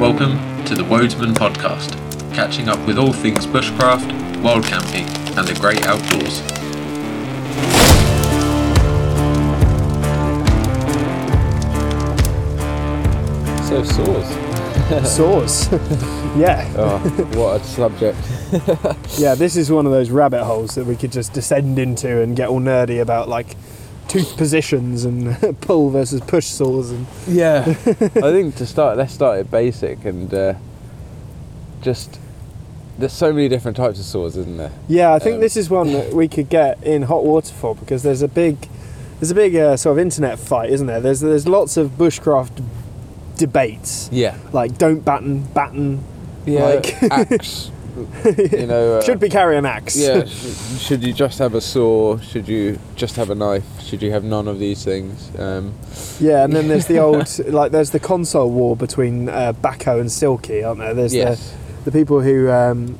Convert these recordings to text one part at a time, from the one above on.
Welcome to the Wodesman Podcast, catching up with all things bushcraft, wild camping, and the great outdoors. So saws. Saws. yeah. Oh, what a subject. Yeah, this is one of those rabbit holes that we could just descend into and get all nerdy about like tooth positions and pull versus push saws and Yeah. I think to start, let's start at basic and uh, just. There's so many different types of saws, isn't there? yeah, I think Um, this is one that we could get in hot water for because there's a big there's a big uh, sort of internet fight, isn't there? There's there's lots of bushcraft debates Yeah. like don't batten batten Yeah. Like- axe. You know. Uh, should be carry an axe. Yeah. sh- should you just have a saw? Should you just have a knife? Should you have none of these things? Um, Yeah, and then there's the old like there's the console war between uh, Bahco and Silky, aren't there? There's yes. the, the people who um,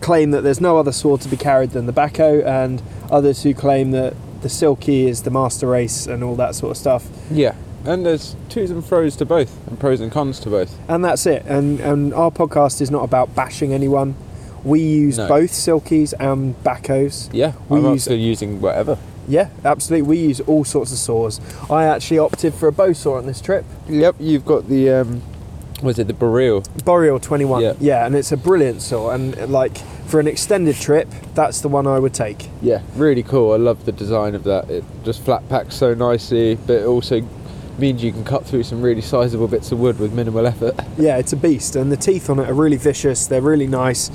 claim that there's no other sword to be carried than the Bahco, and others who claim that the Silky is the master race and all that sort of stuff. Yeah. And there's twos and fro's to both, and pros and cons to both. And that's it. And and our podcast is not about bashing anyone. We use No. both Silkies and Bahcos. Yeah. We I'm use- also using whatever. Yeah, absolutely. We use all sorts of saws. I actually opted for a bow saw on this trip. Yep. You've got the. Um, was it the Boreal? Boreal 21. Yeah. yeah, and it's a brilliant saw. And like for an extended trip, that's the one I would take. Yeah, really cool. I love the design of that. It just flat packs so nicely, but it also means you can cut through some really sizable bits of wood with minimal effort. Yeah, it's a beast, and the teeth on it are really vicious. They're really nice,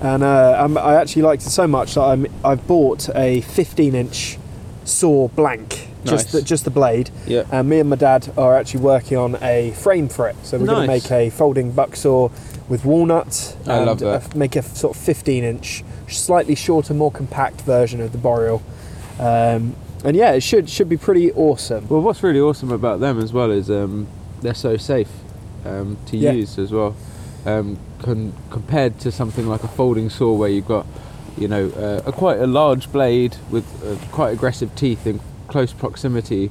and uh, I'm, I actually liked it so much that I'm, I've bought a 15-inch saw blank, just the, just the blade. Yeah. And me and my dad are actually working on a frame for it. So we're going to Nice. make a folding buck saw with walnut. I and love that. make a f- sort of 15-inch, slightly shorter, more compact version of the Boreal. Um, and yeah, it should should be pretty awesome. Well, what's really awesome about them as well is um, they're so safe um, to Yeah. use as well, um, con- compared to something like a folding saw where you've got, you know, uh, a quite a large blade with uh, quite aggressive teeth in close proximity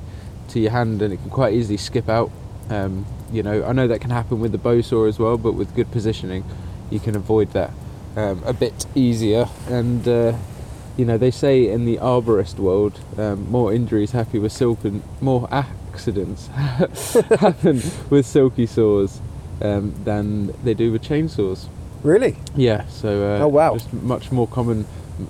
to your hand, and it can quite easily skip out. Um, you know, I know that can happen with the bow saw as well, but with good positioning, you can avoid that um, a bit easier. And uh, you know, they say in the arborist world, um, more injuries happy with silk and more accidents happen with silky saws um, than they do with chainsaws. Really? Yeah, so uh, Oh, wow. just much more common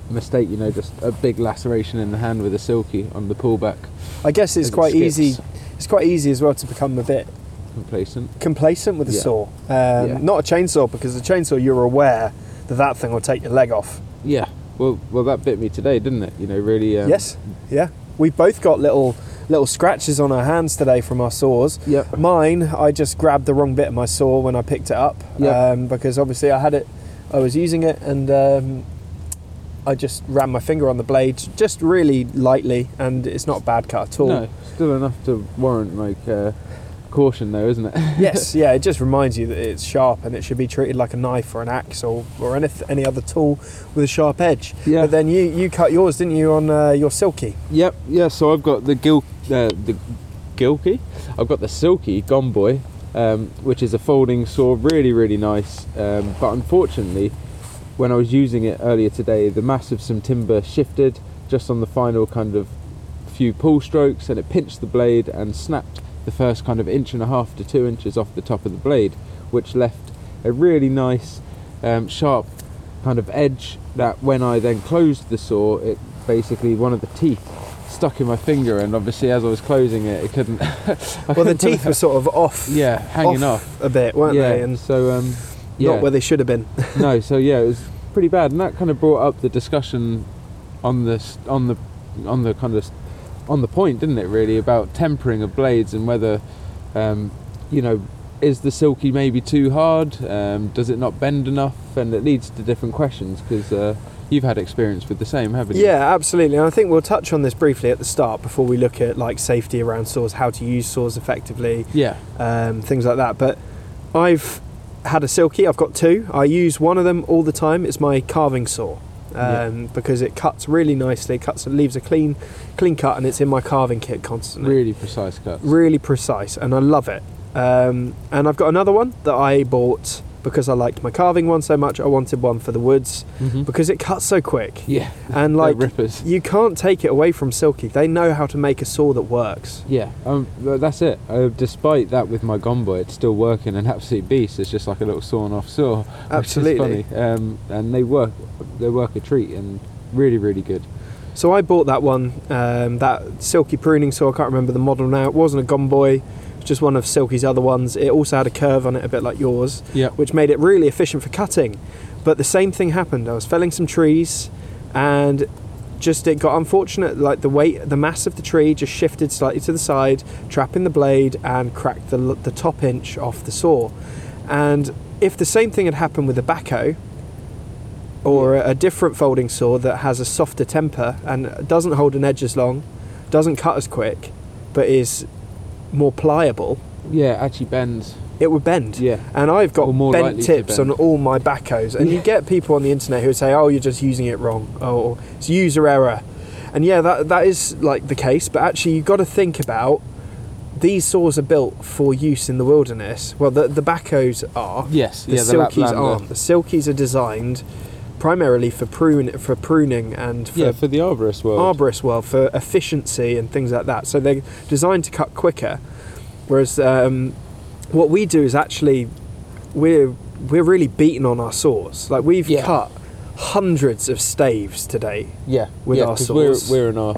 mistake. You know, just a big laceration in the hand with a silky on the pullback. I guess it's as it quite easy. It's quite easy as well to become a bit Complacent. complacent with a Yeah. saw. Um, Yeah. Not a chainsaw because the chainsaw you're aware that that thing will take your leg off. Yeah. Well, well, that bit me today, didn't it? You know, really. Um, yes. Yeah. We both got little little scratches on our hands today from our saws. Yep. Mine, I just grabbed the wrong bit of my saw when I picked it up Yeah. um, because obviously I had it, I was using it and um, I just ran my finger on the blade just really lightly and it's not a bad cut at all. No, still enough to warrant like uh, caution, though, isn't it? yes, yeah, it just reminds you that it's sharp and it should be treated like a knife or an axe or, or any, any other tool with a sharp edge. Yeah. But then you, you cut yours, didn't you, on uh, your silky? Yep, yeah. So I've got the gil, uh, the gilky. I've got the silky Gomboy, um, which is a folding saw, really, really nice. Um, but unfortunately, when I was using it earlier today, the mass of some timber shifted just on the final kind of few pull strokes, and it pinched the blade and snapped the first kind of inch and a half to two inches off the top of the blade, which left a really nice, um, sharp kind of edge that when I then closed the saw, it basically one of the teeth stuck in my finger, and obviously as I was closing it, it couldn't. Well, the teeth were sort of off, yeah hanging off. a bit, weren't yeah, they? And so um, yeah, not where they should have been. no, so yeah, it was pretty bad, and that kind of brought up the discussion on the on the on the kind of on the point, didn't it? Really about tempering of blades and whether um, you know is the silky maybe too hard? Um, does it not bend enough? And it leads to different questions because uh, you've had experience with the same, haven't you? Yeah, absolutely. And I think we'll touch on this briefly at the start before we look at like safety around saws, how to use saws effectively, Yeah. um, things like that. But I've had a silky. I've got two. I use one of them all the time. It's my carving saw. Um, because it cuts really nicely. It cuts, leaves a clean, clean cut, and it's in my carving kit constantly. Really precise cut. Really precise, and I love it. Um, and I've got another one that I bought because I liked my carving one so much. I wanted one for the woods Mhm. because it cuts so quick. Yeah. And like rippers. you can't take it away from Silky. They know how to make a saw that works. Yeah, um, that's it. Uh, despite that, with my Gomboy, it's still working an absolute beast. It's just like a little sawn-off saw. Absolutely. Which is funny. Um, and they work, they work a treat, and really, really good. So I bought that one, um, that Silky pruning saw. I can't remember the model now. It wasn't a Gomboy, just one of Silky's other ones. It also had a curve on it, a bit like yours, which made it really efficient for cutting. But the same thing happened. I was felling some trees, and just it got unfortunate. Like the weight, the mass of the tree just shifted slightly to the side, trapping the blade and cracked the the top inch off the saw. And if the same thing had happened with the Bahco, or a different folding saw that has a softer temper and doesn't hold an edge as long, doesn't cut as quick, but is more pliable, Yeah, actually bends. it would bend. Yeah. And I've got more bent tips on all my Bahcos, and you get people on the internet who say, "Oh, you're just using it wrong," or "It's user error," and yeah, that that is like the case. But actually, you've got to think about these saws are built for use in the wilderness. Well, the the Bahcos are. Yes. The yeah, the silkies Laplander. aren't. The silkies are designed primarily for prune for pruning and for Yeah, for the arborist world. arborist world for efficiency and things like that. So they're designed to cut quicker. Whereas um, what we do is actually we're we're really beaten on our saws. Like we've Yeah. cut hundreds of staves today. Yeah, with yeah, our 'cause we're, saws. we're in our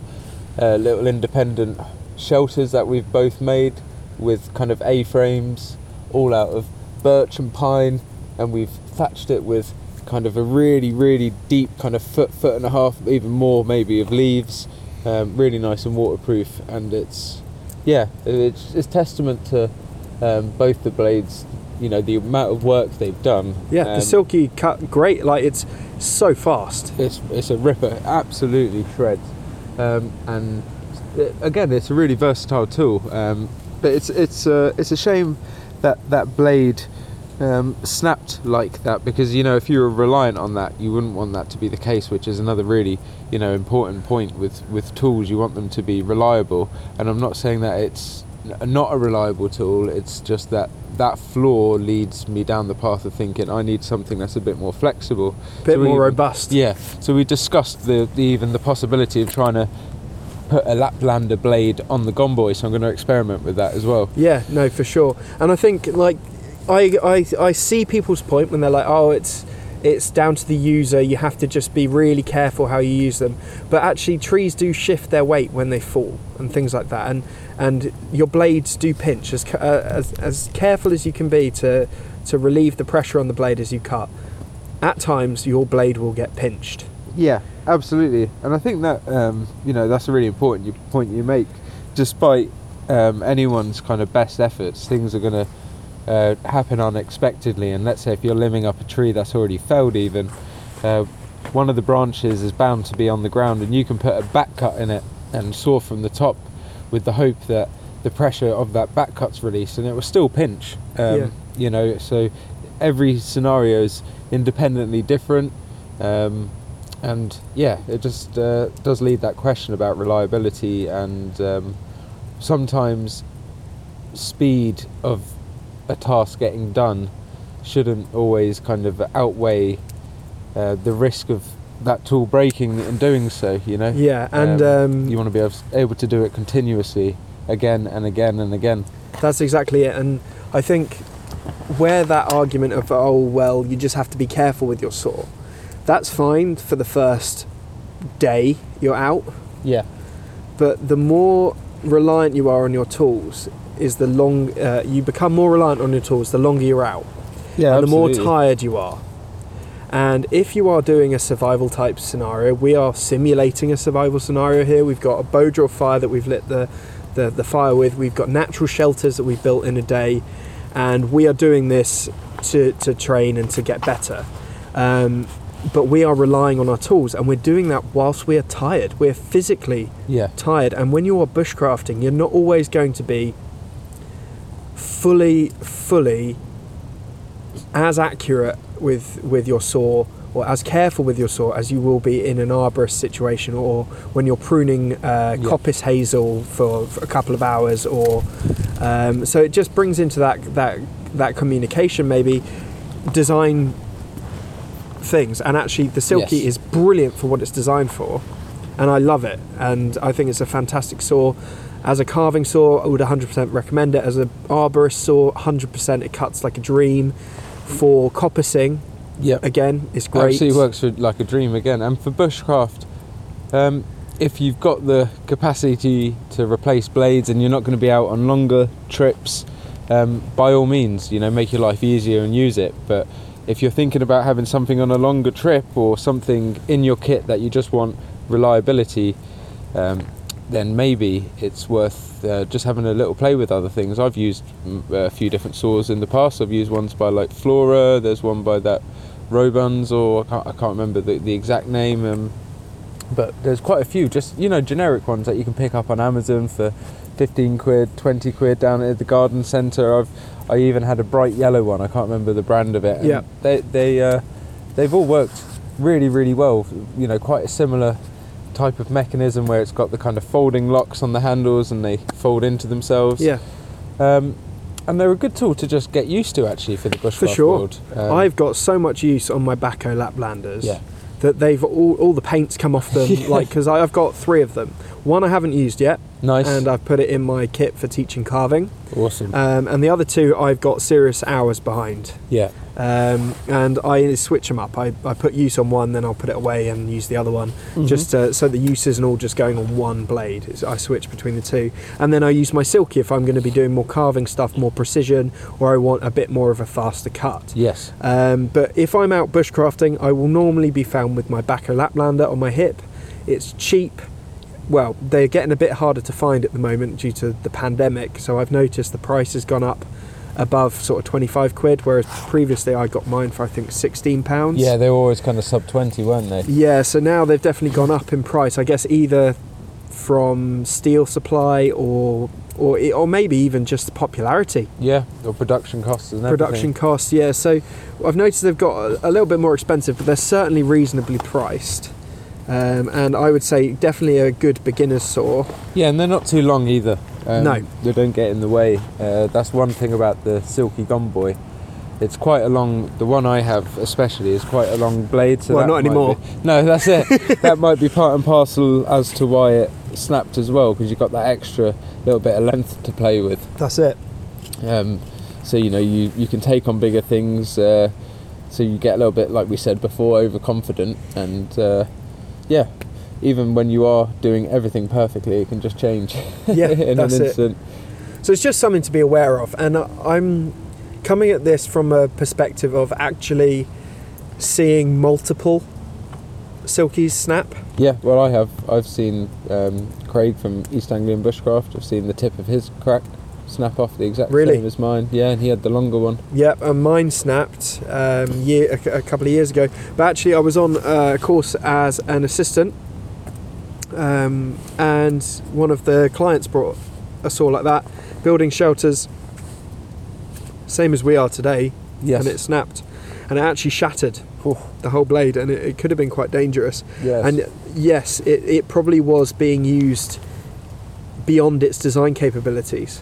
uh, little independent shelters that we've both made with kind of A-frames, all out of birch and pine, and we've thatched it with kind of a really, really deep kind of foot, foot and a half, even more maybe of leaves. Um, really nice and waterproof, and it's yeah, it's, it's testament to um, both the blades. You know the amount of work they've done. Yeah, Um, the silky cut great. Like it's so fast. it's it's a ripper, absolutely shreds. Um, and it, again, it's a really versatile tool. Um, but it's it's uh, it's a shame that that blade um, snapped like that because you know if you were reliant on that, you wouldn't want that to be the case. Which is another really you know important point with with tools. You want them to be reliable, and I'm not saying that it's not a reliable tool. It's just that that flaw leads me down the path of thinking I need something that's a bit more flexible, a bit So more robust. yeah, so we discussed the, the even the possibility of trying to put a Laplander blade on the Gomboy, so I'm going to experiment with that as well. Yeah, no, for sure. And I think like I, I I see people's point when they're like, oh, it's it's down to the user. You have to just be really careful how you use them. But actually, trees do shift their weight when they fall and things like that. And and your blades do pinch as uh, as as careful as you can be to to relieve the pressure on the blade as you cut. At times, your blade will get pinched. Yeah, absolutely, and I think that um, you know that's a really important point you make. Despite um, anyone's kind of best efforts, things are going to uh, happen unexpectedly. And let's say if you're limbing up a tree that's already felled, even uh, one of the branches is bound to be on the ground, and you can put a back cut in it and saw from the top, with the hope that the pressure of that back cut's released, and it will still pinch. Um, Yeah. You know, so every scenario is independently different. Um, and yeah, it just uh, does lead that question about reliability and um, sometimes speed of a task getting done shouldn't always kind of outweigh uh, the risk of that tool breaking and doing so. You know, Yeah, and um, you want to be able, able to do it continuously again and again and again. That's exactly it. And I think where that argument of, oh, well, you just have to be careful with your saw, that's fine for the first day you're out. Yeah, But the more reliant you are on your tools, is the long uh, you become more reliant on your tools the longer you're out. Yeah, and the more tired you are. And if you are doing a survival type scenario we are simulating a survival scenario here. We've got a bow draw fire that we've lit the, the, the fire with. We've got natural shelters that we've built in a day. And we are doing this to, to train and to get better. Um, but we are relying on our tools and we're doing that whilst we are tired. We're physically Yeah, tired. And when you are bushcrafting you're not always going to be fully fully as accurate with with your saw or as careful with your saw as you will be in an arborist situation or when you're pruning uh, Yeah. coppice hazel for, for a couple of hours or Um, so it just brings into that that that communication maybe design things, and actually the Silky Yes. is brilliant for what it's designed for, and I love it, and I think it's a fantastic saw. As a carving saw, I would 100% recommend it. As an arborist saw, 100% it cuts like a dream. For coppicing, Yeah. again, it's great. Absolutely works for like a dream again. And for bushcraft, um, if you've got the capacity to replace blades and you're not going to be out on longer trips, um, by all means, you know, make your life easier and use it. But if you're thinking about having something on a longer trip or something in your kit that you just want reliability, um, then maybe it's worth uh, just having a little play with other things. I've used mm, a few different saws in the past. I've used ones by like Flora. There's one by that Robuns, or I can't, I can't remember the, the exact name. Um, but there's quite a few, just you know, generic ones that you can pick up on Amazon for 15 quid, 20 quid down at the garden centre. I've I even had a bright yellow one. I can't remember the brand of it. and Yeah. They they uh, they've all worked really really well. You know, quite a similar type of mechanism where it's got the kind of folding locks on the handles and they fold into themselves. yeah, Um, and they're a good tool to just get used to actually for the bushcraft for sure. world. Um, I've got so much use on my Bahco Laplanders. Yeah. That they've all, all the paints come off them, Yeah. like because I've got three of them. One I haven't used yet, nice and I've put it in my kit for teaching carving. awesome. Um, and the other two I've got serious hours behind. yeah. Um, and I switch them up. I, I put use on one, then I'll put it away and use the other one, Mm-hmm. just uh, so the use isn't all just going on one blade. It's- I switch between the two, and then I use my silky if I'm going to be doing more carving stuff, more precision, or I want a bit more of a faster cut. Yes. Um, but if I'm out bushcrafting, I will normally be found with my Bahco Laplander on my hip. It's cheap. Well, they're getting a bit harder to find at the moment due to the pandemic. So I've noticed the price has gone up above sort of 25 quid, whereas previously I got mine for I think 16 pounds. Yeah, they were always kind of sub 20, weren't they? Yeah, so now they've definitely gone up in price. I guess either from steel supply or or or maybe even just popularity. Yeah, or production costs and production costs yeah so i've noticed they've got a, a little bit more expensive but they're certainly reasonably priced um, and i would say definitely a good beginner's saw Yeah, and they're not too long either. Um, No. They don't get in the way. Uh, that's one thing about the Silky Gomboy. It's quite a long, the one I have especially is quite a long blade. So Well, not anymore. be- no, that's it. that might be part and parcel as to why it snapped as well, because you've got that extra little bit of length to play with. that's it Um, so you know you, you can take on bigger things. Uh, so you get a little bit, like we said before, overconfident, and uh, yeah, even when you are doing everything perfectly, it can just change Yeah, in that's an it. so it's just something to be aware of and i'm coming at this from a perspective of actually seeing multiple silkies snap Yeah, well, I have. I've seen um, Craig from East Anglian Bushcraft. I've seen the tip of his crack snap off the exact Really? same as mine. Yeah, and he had the longer one. Yep, and mine snapped um, year, a, a couple of years ago. But actually, I was on uh, a course as an assistant, um, and one of the clients brought a saw like that, building shelters, same as we are today, Yes. and it snapped, and it actually shattered Oof. the whole blade, and it, it could have been quite dangerous. Yes. And yes, it, it probably was being used beyond its design capabilities.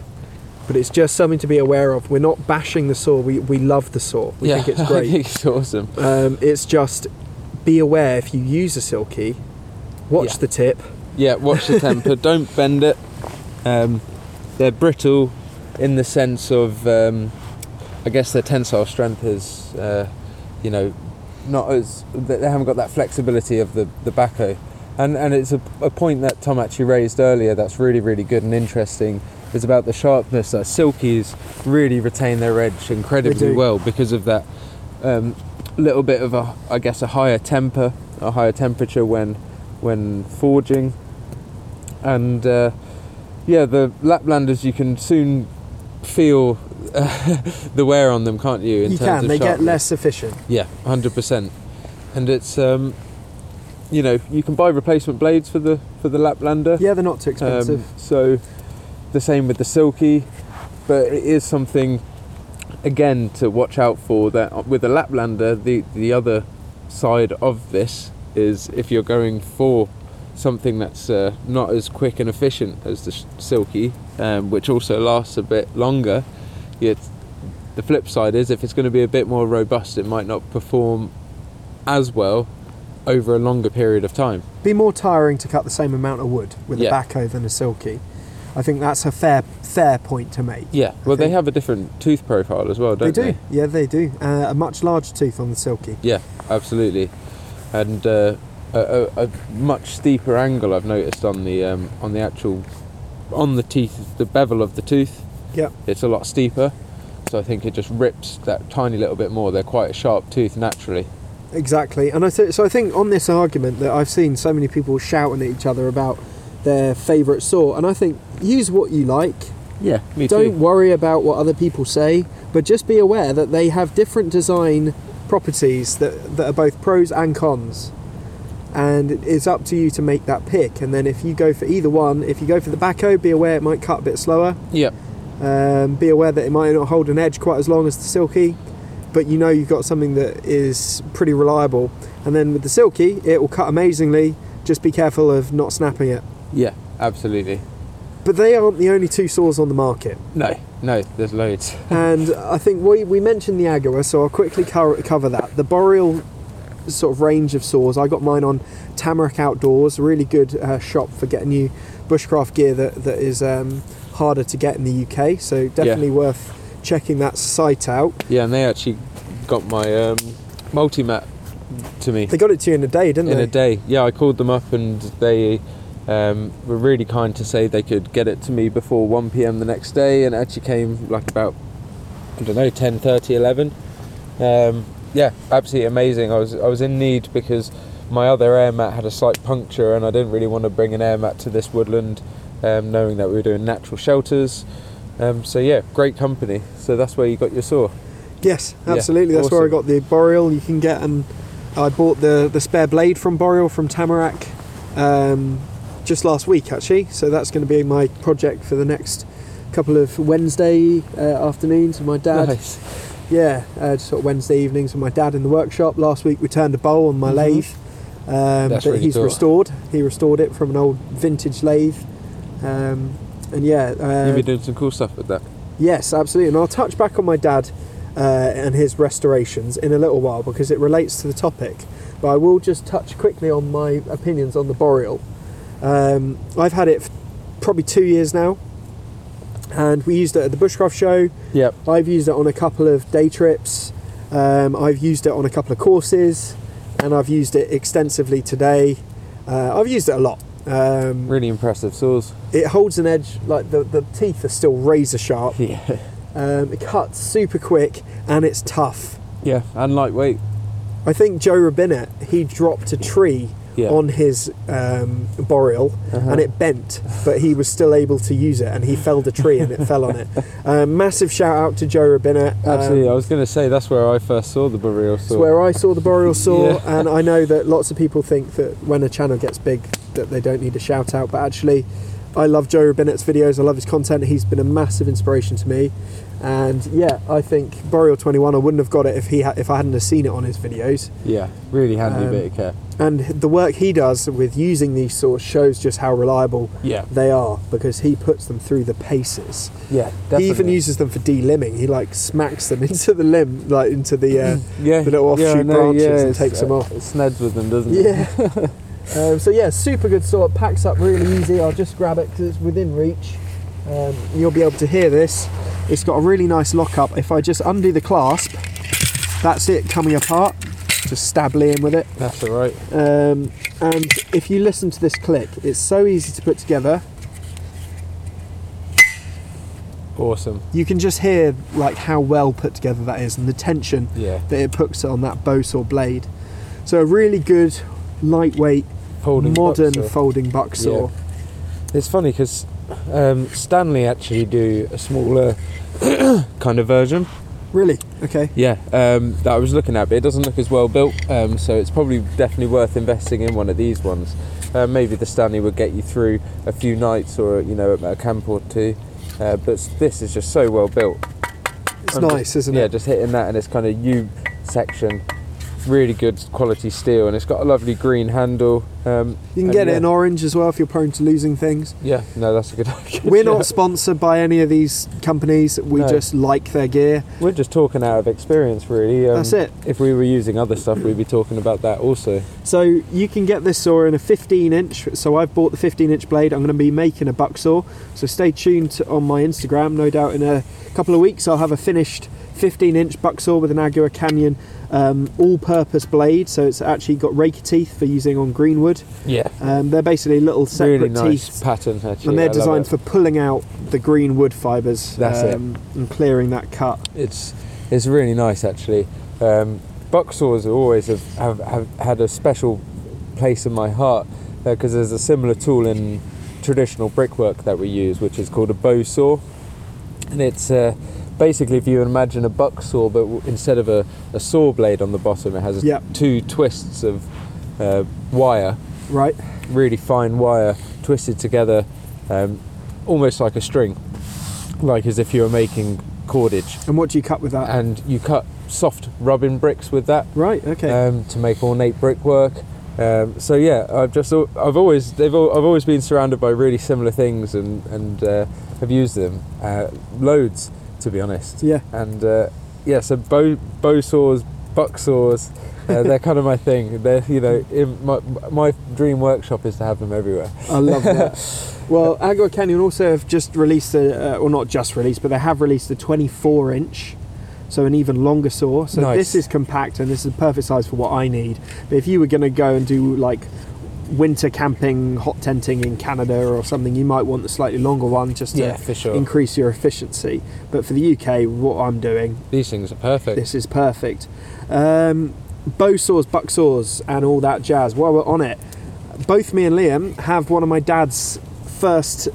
But it's just something to be aware of. We're not bashing the saw. We, we love the saw. We yeah, think it's I great. think it's awesome. um, it's just be aware if you use a silky, watch Yeah. the tip. Yeah, watch the temper. Don't bend it. Um, they're brittle in the sense of, um, I guess their tensile strength is, uh, you know, not as they they haven't got that flexibility of the the Bahco. And and it's a, a point that Tom actually raised earlier that's really really good and interesting. Is about the sharpness that silkies really retain their edge incredibly well because of that um, little bit of a I guess a higher temper, a higher temperature when when forging and uh, yeah, the Laplanders you can soon feel the wear on them, can't you? In you terms can. of They get less efficient. Yeah, hundred percent. And it's um, you know you can buy replacement blades for the for the Laplander. Yeah, they're not too Um, expensive. so the same with the Silky, but it is something again to watch out for. That with the Laplander, the the other side of this is if you're going for something that's uh, not as quick and efficient as the silky, um, which also lasts a bit longer. Yet the flip side is if it's going to be a bit more robust, it might not perform as well over a longer period of time. Be more tiring to cut the same amount of wood with Yeah. a Bahco than a silky. I think that's a fair fair point to make. Yeah, well, they have a different tooth profile as well, They don't do, they? Do. Yeah, they do. Uh, a much larger tooth on the silky. Yeah, absolutely, and uh, a, a, a much steeper angle I've noticed on the um, on the actual on the teeth, the bevel of the tooth. Yep. It's a lot steeper, so I think it just rips that tiny little bit more. They're quite a sharp tooth naturally. Exactly, and I th- so I think on this argument that I've seen so many people shouting at each other about their favourite saw, and I think use what you like. Yeah, me Don't worry about what other people say, but just be aware that they have different design properties that, that are both pros and cons. And it's up to you to make that pick. And then if you go for either one, if you go for the Bahco, be aware it might cut a bit slower. Yeah, Um, be aware that it might not hold an edge quite as long as the silky, but you know you've got something that is pretty reliable. And then with the silky, it will cut amazingly. Just be careful of not snapping it. Yeah, absolutely. But they aren't the only two saws on the market. No, no, there's loads. and I think we, we mentioned the Agawa, so I'll quickly co- cover that. The Boreal sort of range of saws, I got mine on Tamarack Outdoors, really good uh, shop for getting you bushcraft gear that, that is um, harder to get in the UK, so definitely worth checking that site out. Yeah, and they actually got my um, multi-mat to me. They got it to you in a day, didn't in they? In a day. Yeah, I called them up and they um, were really kind to say they could get it to me before 1 p.m. the next day, and it actually came like about I don't know 10, 30, 11. Um, yeah, absolutely amazing. I was I was in need because my other air mat had a slight puncture, and I didn't really want to bring an air mat to this woodland, um, knowing that we were doing natural shelters. Um, so yeah, great company. So that's where you got your saw. Yes, Yeah, absolutely. That's where I got the Boreal. You can get, and I bought the the spare blade from Boreal from Tamarack um, just last week actually. So that's going to be my project for the next couple of Wednesday uh, afternoons with my dad. Nice. Yeah, uh, sort of Wednesday evenings with my dad in the workshop. Last week we turned a bowl on my Mhm. lathe um, that really he's cool. restored. He restored it from an old vintage lathe. Um, and yeah, uh, You've been doing some cool stuff with that. Yes, absolutely. And I'll touch back on my dad uh, and his restorations in a little while because it relates to the topic. But I will just touch quickly on my opinions on the Boreal. Um, I've had it for probably two years now, and we used it at the Bushcraft show. Yep. I've used it on a couple of day trips. Um, I've used it on a couple of courses, and I've used it extensively today. Uh, I've used it a lot. Um, Really impressive saws. it holds an edge like the, the teeth are still razor sharp. Yeah. Um, it cuts super quick and it's tough. Yeah, and lightweight. I think Joe Robinet he dropped a tree Yeah. on his um, boreal Uh-huh. and it bent, but he was still able to use it and he felled a tree and it fell on it. Um, massive shout out to Joe Robinet. Um, Absolutely. I was going to say that's where I first saw the Boreal It's saw. where I saw the boreal saw, Yeah. and I know that lots of people think that when a channel gets big, that they don't need a shout out. But actually, I love Joe Robinet's videos. I love his content. He's been a massive inspiration to me. And yeah, I think Boreal 21. I wouldn't have got it if he ha- if I hadn't have seen it on his videos. yeah, really handy Um, bit of care. And the work he does with using these saws shows just how reliable Yeah, they are because he puts them through the paces. yeah, definitely. He even uses them for de-limbing. He like smacks them into the limb, like into the uh, yeah, the little yeah, I offshoot branches yeah, and takes them uh, off. It sneds with them, doesn't it? Yeah. um, so yeah, super good sort. Packs up really easy. I'll just grab it because it's within reach. Um, you'll be able to hear this. It's got a really nice lockup. If I just undo the clasp, that's it coming apart. Just stab Liam with it. That's all right. Um, and if you listen to this click, it's so easy to put together. Awesome. You can just hear like how well put together that is and the tension Yeah. that it puts on that bow saw blade. So a really good, lightweight, Folding modern buck folding buck saw. It's funny because um, Stanley actually do a smaller kind of version. Really? Okay. Yeah, um, that I was looking at, but it doesn't look as well built. Um, so it's probably definitely worth investing in one of these ones. Uh, maybe the Stanley would get you through a few nights or you know a camp or two. Uh, but this is just so well built. It's I'm nice, just- isn't it? yeah, just hitting that and its kind of U section really good quality steel, and it's got a lovely green handle. Um, You can get it in orange as well if you're prone to losing things. Yeah, no, that's a good idea. We're not sponsored by any of these companies. We No. just like their gear. We're just talking out of experience, really. Um, That's it. If we were using other stuff, we'd be talking about that also. So you can get this saw in a 15 inch. So I've bought the 15 inch blade. I'm going to be making a buck saw. So stay tuned on my Instagram. No doubt in a couple of weeks I'll have a finished 15 inch buck saw with an Agawa Canyon um, all purpose blade. So it's actually got rake teeth for using on greenwood. Yeah, Um, they're basically little separate really nice teeth. pattern. Actually, And they're love designed for pulling out the green wood fibres um, and clearing that cut. It's it's really nice actually. Um, buck saws always have, have, have had a special place in my heart because there's a similar tool in traditional brickwork that we use, which is called a bow saw, and it's uh, basically if you imagine a buck saw, but instead of a, a saw blade on the bottom, it has Yep. two twists of uh, wire, Right? really fine wire twisted together, um, almost like a string, like as if you were making cordage And what do you cut with that? and you cut soft rubbing bricks with that right. Okay. um, to make ornate brickwork. Um, so yeah, I've just I've always they've al- I've always been surrounded by really similar things and and uh, have used them uh, loads to be honest. yeah. And uh, yeah, so bow bow saws, buck saws, uh, they're kind of my thing. They're you know in my my dream workshop is to have them everywhere. I love that. well, Agawa Canyon also have just released a, uh, or not just released, but they have released a 24 inch, so an even longer saw. So Nice. this is compact and this is the perfect size for what I need. But if you were going to go and do like winter camping, hot tenting in Canada or something, you might want the slightly longer one just to Yeah, for sure. increase your efficiency. But for the UK, what I'm doing, These things are perfect. this is perfect. Um, bow saws, buck saws, and all that jazz. While we're on it, both me and Liam have one of my dad's first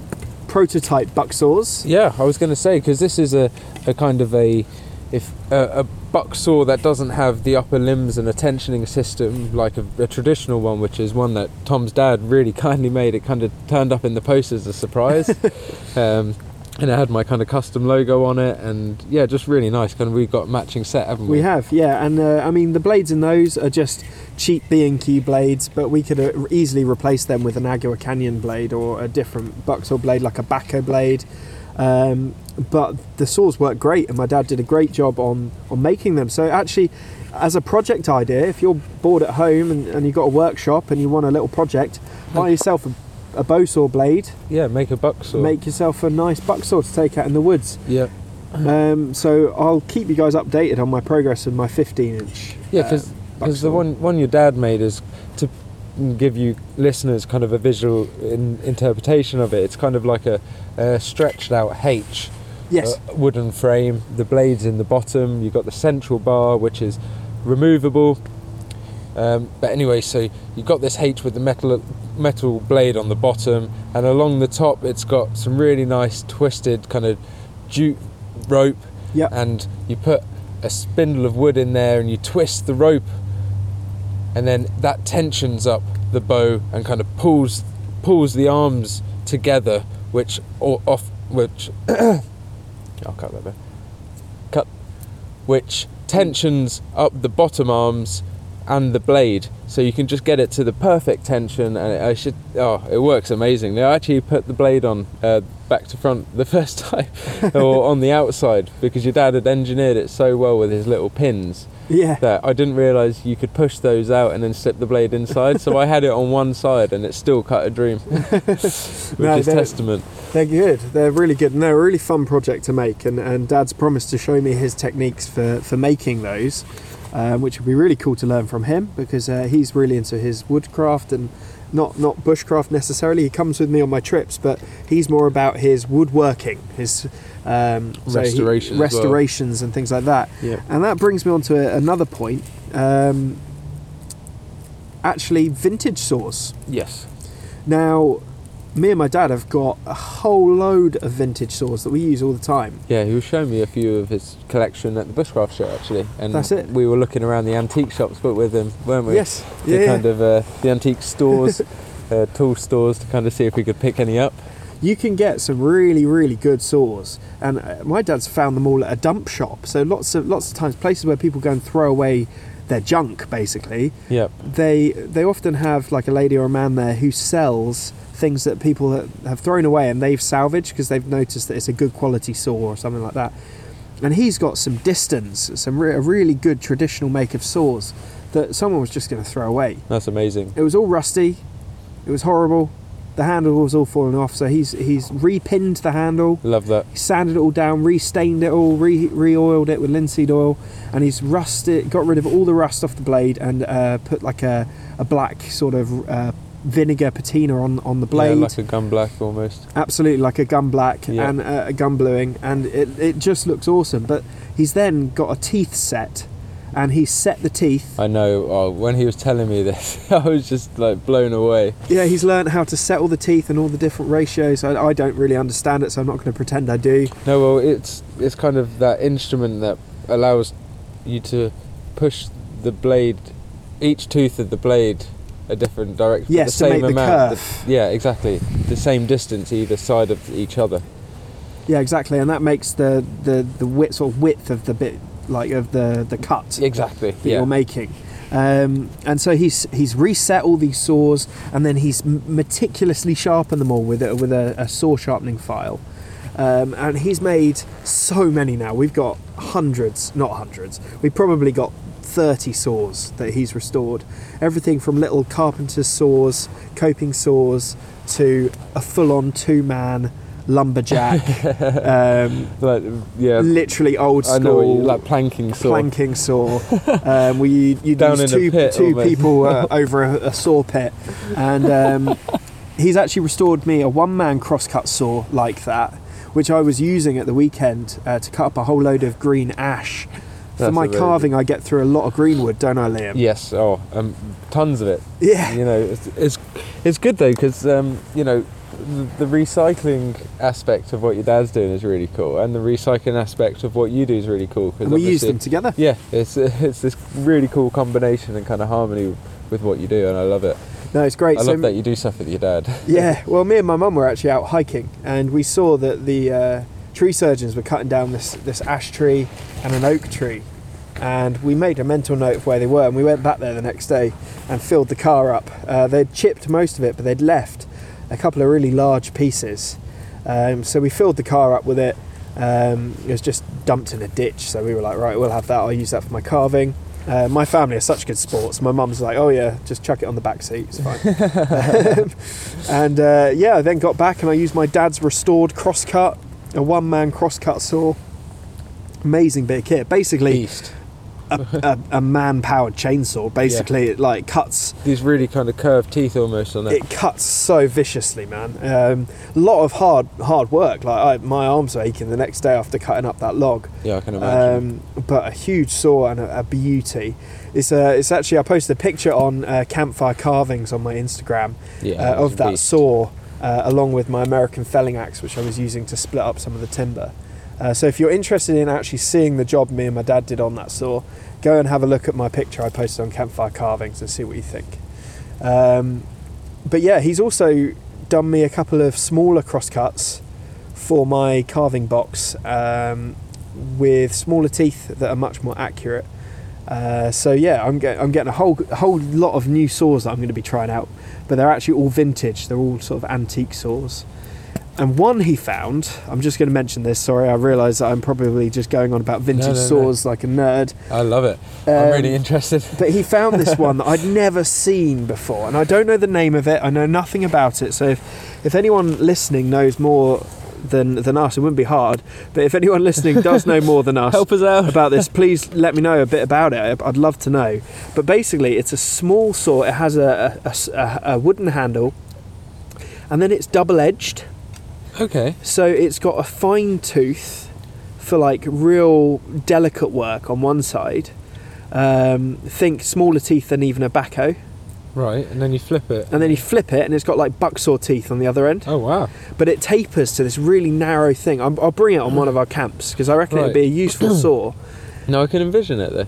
prototype buck saws. Yeah, I was going to say because this is a, a kind of a if a, a buck saw that doesn't have the upper limbs and a tensioning system like a, a traditional one, which is one that Tom's dad really kindly made. It kind of turned up in the post as a surprise, um, and it had my kind of custom logo on it, and yeah, just really nice. Kind of we've got a matching set, haven't we? We have, yeah, and uh, I mean the blades in those are just cheap B and Q blades, but we could uh, easily replace them with an Agawa Canyon blade or a different buck saw blade, like a Bahco blade. Um, but the saws work great, and my dad did a great job on on making them. So actually, as a project idea, if you're bored at home and, and you've got a workshop and you want a little project, buy yourself a, a bow saw blade, Yeah, make a buck saw. make yourself a nice buck saw to take out in the woods. yeah, Um, so I'll keep you guys updated on my progress with my 15 inch. yeah, uh, because buck the one one your dad made is to give you listeners kind of a visual in, interpretation of it. It's kind of like a, a stretched out H. Yes. uh, wooden frame, the blades in the bottom. You've got the central bar, which is removable. Um, but anyway, so you've got this H with the metal metal blade on the bottom, and along the top, it's got some really nice twisted kind of jute rope. Yep. And you put a spindle of wood in there, and you twist the rope, and then that tensions up the bow and kind of pulls pulls the arms together, which off which I'll cut that bit. Cut. Which tensions up the bottom arms and the blade, so you can just get it to the perfect tension. And I should. Oh, it works amazingly. I actually put the blade on uh, back to front the first time, or on the outside, because your dad had engineered it so well with his little pins Yeah. that I didn't realise you could push those out and then slip the blade inside. so I had it on one side, and it still cut a dream, which No, is testament. They're good. They're really good, and they're a really fun project to make. And, and Dad's promised to show me his techniques for, for making those, um, which would be really cool to learn from him because uh, he's really into his woodcraft and not not bushcraft necessarily. He comes with me on my trips, but he's more about his woodworking, his um, so he- Restoration as well. restorations and things like that. Yeah. And that brings me on to a, another point. Um, actually, vintage saws. Yes. Now, me and my dad have got a whole load of vintage saws that we use all the time. Yeah, he was showing me a few of his collection at the Bushcraft show actually, and That's it. We were looking around the antique shops, but with him, weren't we? Yes, The yeah. kind of uh, the antique stores, uh, tool stores, to kind of see if we could pick any up. You can get some really, really good saws, and uh, my dad's found them all at a dump shop. So lots of lots of times, places where people go and throw away their junk basically. Yep. They they often have like a lady or a man there who sells things that people have thrown away and they've salvaged because they've noticed that it's a good quality saw or something like that. And he's got some distance, some re- a really good traditional make of saws that someone was just going to throw away. That's amazing. It was all rusty. It was horrible. The handle was all falling off. So he's he's repinned the handle, Love that. he sanded it all down, restained it all, re re-oiled it with linseed oil, and he's rusted, got rid of all the rust off the blade, and uh, put like a, a black sort of uh, vinegar patina on on the blade. Yeah, like a gun black almost. Absolutely, like a gun black Yeah. and uh, a gun bluing, and it, it just looks awesome. But he's then got a teeth set, and he's set the teeth. I know. Oh, when he was telling me this, I was just like blown away. Yeah, he's learned how to set all the teeth and all the different ratios. I, I don't really understand it, so I'm not going to pretend I do. No, well, it's it's kind of that instrument that allows you to push the blade, each tooth of the blade, a different direction. Yes, the to same make the amount. curve. yeah, exactly. The same distance either side of each other. Yeah, exactly, and that makes the the the width sort of width of the bit like of the the cut Exactly. that Yeah. you're making. Um, and so he's he's reset all these saws, and then he's m- meticulously sharpened them all with a, with a, a saw sharpening file. Um, and he's made so many now. We've got hundreds, not hundreds. We've probably got 30 saws that he's restored. Everything from little carpenter's saws, coping saws, to a full-on two-man lumberjack. um, Like yeah. literally old school you, like planking saw. planking saw. um, we you, you Down use in a two, pit two people uh, over a, a saw pit, and um, he's actually restored me a one-man crosscut saw like that, which I was using at the weekend uh, to cut up a whole load of green ash. For my carving, I get through a lot of greenwood, don't I, Liam? Yes. Oh, um, tons of it. Yeah. You know, it's it's, it's good though because um, you know the, the recycling aspect of what your dad's doing is really cool, and the recycling aspect of what you do is really cool. 'cause And we use them together. Yeah, it's it's this really cool combination and kind of harmony with what you do, and I love it. No, it's great. I So love that you do stuff with your dad. Yeah, well, me and my mum were actually out hiking, and we saw that the uh, tree surgeons were cutting down this this ash tree and an oak tree, and we made a mental note of where they were, and we went back there the next day and filled the car up. Uh, they'd chipped most of it, but they'd left a couple of really large pieces, um, so we filled the car up with it. Um, it was just dumped in a ditch, so we were like, right, we'll have that. I'll use that for my carving. Uh, my family are such good sports. My mum's like, oh yeah, just chuck it on the back seat. It's fine. And uh, yeah, I then got back and I used my dad's restored crosscut, a one-man crosscut saw. Amazing bit of kit. Basically, Beast. a, a, a man-powered chainsaw. Basically, it like cuts. These really kind of curved teeth almost on it. It cuts so viciously, man. Um, a lot of hard, hard work. Like I, my arms were aching the next day after cutting up that log. yeah, I can imagine. Um, but a huge saw and a, a beauty. It's, uh, it's actually I posted a picture on uh, campfire carvings on my Instagram yeah, uh, of that beast. saw, uh, along with my American felling axe, which I was using to split up some of the timber. Uh, so if you're interested in actually seeing the job me and my dad did on that saw, go and have a look at my picture I posted on Campfire Carvings and see what you think. Um, but yeah, he's also done me a couple of smaller crosscuts for my carving box um, with smaller teeth that are much more accurate. Uh, so yeah, I'm, get, I'm getting a whole a whole lot of new saws that I'm going to be trying out, but they're actually all vintage. They're all sort of antique saws. And one he found, I'm just going to mention this. Sorry, I realise that I'm probably just going on about vintage no, no. saws like a nerd. I love it. I'm Um, really interested. But he found this one that I'd never seen before, and I don't know the name of it. I know nothing about it. So if, if anyone listening knows more than than us, it wouldn't be hard. But if anyone listening does know more than us Help us out. about this, please let me know a bit about it. I'd love to know. But basically, it's a small saw. It has a, a- a- a wooden handle, and then it's double edged. Okay. So it's got a fine tooth for like real delicate work on one side. Um, think smaller teeth than even a Bahco. Right, and then you flip it. And then you flip it and it's got like bucksaw teeth on the other end. Oh wow. But it tapers to this really narrow thing. I'm, I'll bring it on one of our camps because I reckon it'd be a useful saw. No, I can envision it though.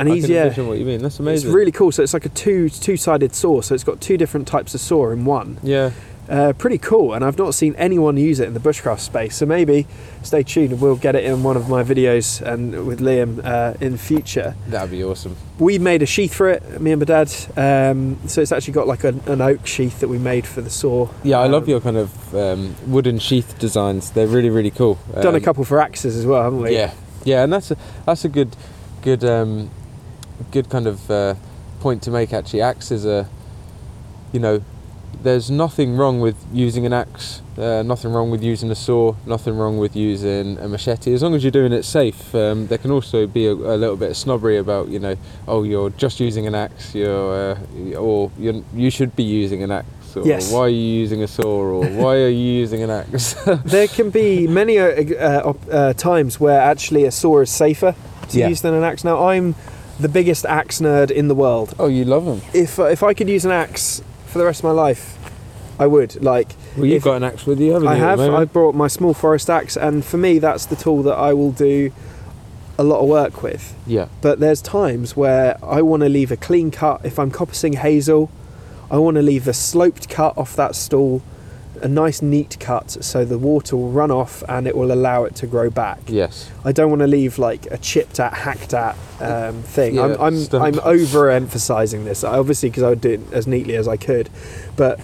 And I he's, can yeah. envision what you mean. That's amazing. It's really cool. So it's like a two two sided saw. So it's got two different types of saw in one. Yeah. Uh, pretty cool, and I've not seen anyone use it in the bushcraft space. So maybe stay tuned, we'll get it in one of my videos and with Liam uh, in future. That'd be awesome. We made a sheath for it, me and my dad. Um, so it's actually got like an, an oak sheath that we made for the saw. Yeah, I love Um, your kind of um, wooden sheath designs. They're really, really cool. Done a Um, couple for axes as well, haven't we? Yeah, yeah, and that's a that's a good, good, um, good kind of uh, point to make. Actually, axes are, you know, there's nothing wrong with using an axe. Uh, nothing wrong with using a saw. Nothing wrong with using a machete, as long as you're doing it safe. Um, there can also be a, a little bit of snobbery about, you know, oh, you're just using an axe, you're, uh, or you're, you should be using an axe. Or Yes. why are you using a saw? Or why are you using an axe? There can be many uh, uh, uh, times where actually a saw is safer to Yeah. use than an axe. Now I'm the biggest axe nerd in the world. oh, you love them. If uh, if I could use an axe for the rest of my life, I would. Like Well, you've got an axe with you, haven't I you? at have. I brought my small forest axe, and for me, that's the tool that I will do a lot of work with. Yeah. But there's times where I want to leave a clean cut. If I'm coppicing hazel, I want to leave a sloped cut off that stall, a nice neat cut, so the water will run off and it will allow it to grow back. Yes. I don't want to leave like a chipped at, hacked at um, thing. Yeah, I'm I'm, stump. I'm overemphasizing this, obviously, because I would do it as neatly as I could. But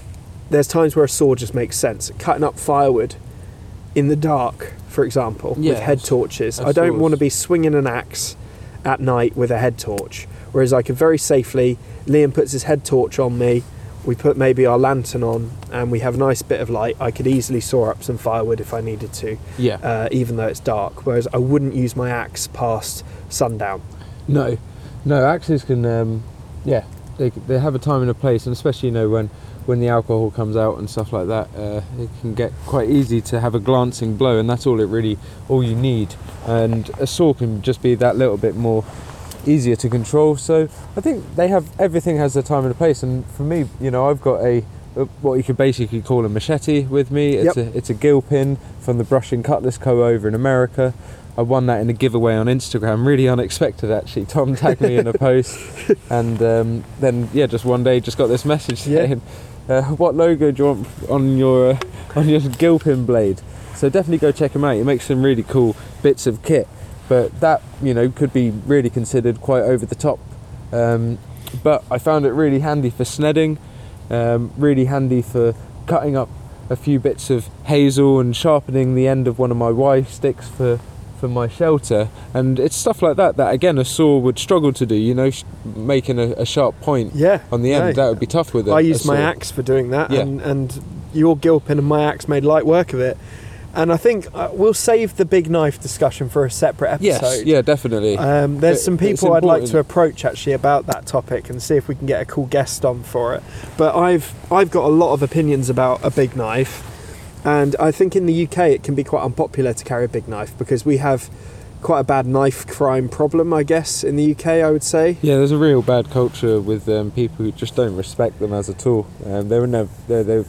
there's times where a saw just makes sense. Cutting up firewood in the dark, for example, with head torches. I don't want to be swinging an axe at night with a head torch. Whereas I could very safely, Liam puts his head torch on me. We put maybe our lantern on, and we have a nice bit of light. I could easily saw up some firewood if I needed to Yeah. uh, even though it's dark. Whereas I wouldn't use my axe past sundown. no. No, axes can. Um, yeah, they they have a time and a place, and especially you know when when the alcohol comes out and stuff like that, uh, it can get quite easy to have a glancing blow, and that's all it really all you need. And a saw can just be that little bit more easier to control. So I think they have everything has their time and a place. And for me, you know, I've got a a- what you could basically call a machete with me. It's Yep. a it's a gill pin from the Brush and Cutlass Co over in America. I won that in a giveaway on Instagram, really unexpected actually. Tom tagged me in a post, and um, then yeah, just one day just got this message Yeah. saying, uh, "What logo do you want on your uh, on your gill pin blade?" So definitely go check him out. He makes some really cool bits of kit, but that you know could be really considered quite over the top. Um, but I found it really handy for snedding, um, really handy for cutting up a few bits of hazel and sharpening the end of one of my Y sticks for for my shelter. And it's stuff like that that again a saw would struggle to do. You know, sh- making a, a sharp point Yeah. on the end no. that would be tough with it. I used my axe for doing that, Yeah. and, and your gill pin and my axe made light work of it. And I think uh, we'll save the big knife discussion for a separate episode. Yes, yeah, definitely. Um, there's But some people I'd like to approach actually about that topic and see if we can get a cool guest on for it. But I've I've got a lot of opinions about a big knife, and I think in the UK it can be quite unpopular to carry a big knife because we have quite a bad knife crime problem, I guess, in the UK. I would say. Yeah, there's a real bad culture with um, people who just don't respect them as a tool. Um, they're never, they're, they're,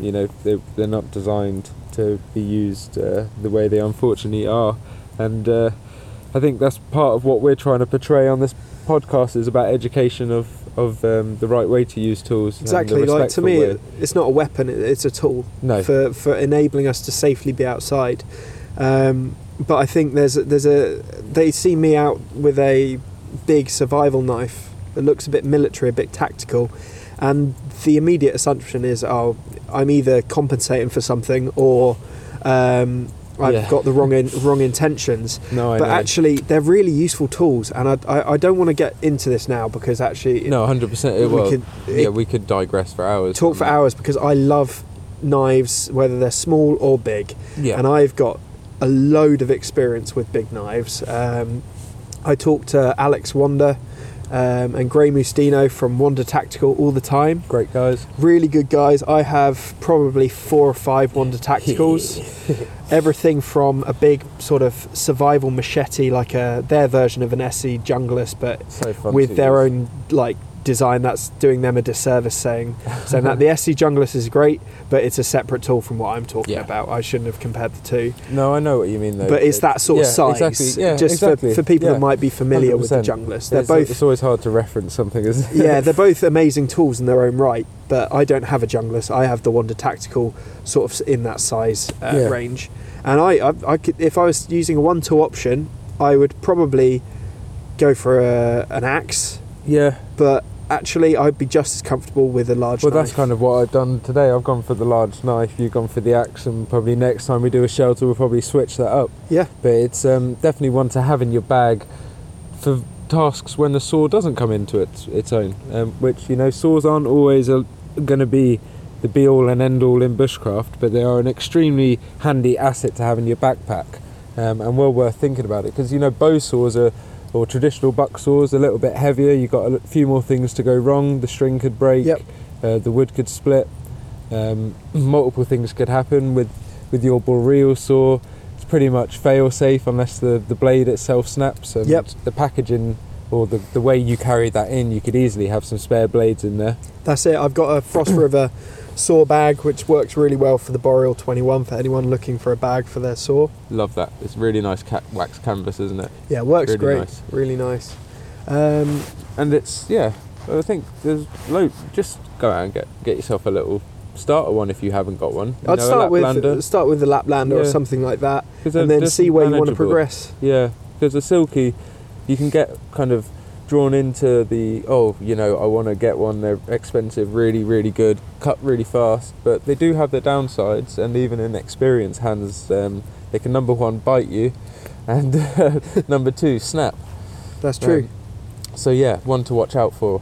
you know, they're, they're not designed to be used uh, the way they unfortunately are, and uh, I think that's part of what we're trying to portray on this podcast is about education of of um, the right way to use tools. Exactly. Like to me, way. it's not a weapon; it's a tool no, for for enabling us to safely be outside. Um, but I think there's a, there's a they see me out with a big survival knife that looks a bit military, a bit tactical, and the immediate assumption is, oh, I'm either compensating for something or um, I've Yeah. got the wrong in, wrong intentions. no, I but know. actually, they're really useful tools, and I, I, I don't want to get into this now because actually, no, hundred percent. It we will. could yeah, we could digress for hours. talk for that. hours because I love knives, whether they're small or big Yeah, and I've got a load of experience with big knives. Um, I talked to Alex Wanda um, and Gray Mustino from Wander Tactical all the time. great guys. Really good guys. I have probably four or five Wander Tacticals. Everything from a big sort of survival machete, like a their version of an ESEE Junglist, but So with their use. own like design that's doing them a disservice saying saying that the ESEE Junglist is great, but it's a separate tool from what I'm talking Yeah. about. I shouldn't have compared the two. No, I know what you mean though. but it's that sort of size. Exactly. Yeah, just exactly. for, for people yeah. that might be familiar with the 100%. Junglist. They're it's, both It's always hard to reference something as. yeah, they're both amazing tools in their own right, but I don't have a junglist. I have the Wander Tactical sort of in that size uh, Yeah. range. And I, I, I could, if I was using a one-tool option, I would probably go for a, an axe, yeah. but actually I'd be just as comfortable with a large Well, knife. that's kind of what I've done today. I've gone for the large knife. You've gone for the axe, and probably next time we do a shelter, we'll probably switch that up. yeah, But it's um, definitely one to have in your bag for tasks when the saw doesn't come into its its own. Um, which you know, saws aren't always going to be the be all and end all in bushcraft, but they are an extremely handy asset to have in your backpack, um, and well worth thinking about it because you know bow saws are. Or traditional buck saws, a little bit heavier. You've got a few more things to go wrong. The string could break, Yep. uh, the wood could split. Um, multiple things could happen with with your boreal saw. It's pretty much fail safe unless the, the blade itself snaps. And Yep. the packaging or the, the way you carry that in, you could easily have some spare blades in there. that's it. I've got a Frost River saw bag, which works really well for the Boreal 21 for anyone looking for a bag for their saw. Love that. It's really nice ca- wax canvas, isn't it? Yeah, works Really great. nice. Really nice. Um, And it's yeah. I think there's load. Just go out and get get yourself a little starter one if you haven't got one. You I'd know, a start with start with the Laplander or something like that, and then see where you want to progress. Yeah, because the silky, you can get kind of drawn into the oh, you know, I want to get one. They're expensive, really, really good, cut really fast, but they do have their downsides. And even in experienced hands, um, they can number one bite you, and uh, number two snap. That's true. So yeah, one to watch out for.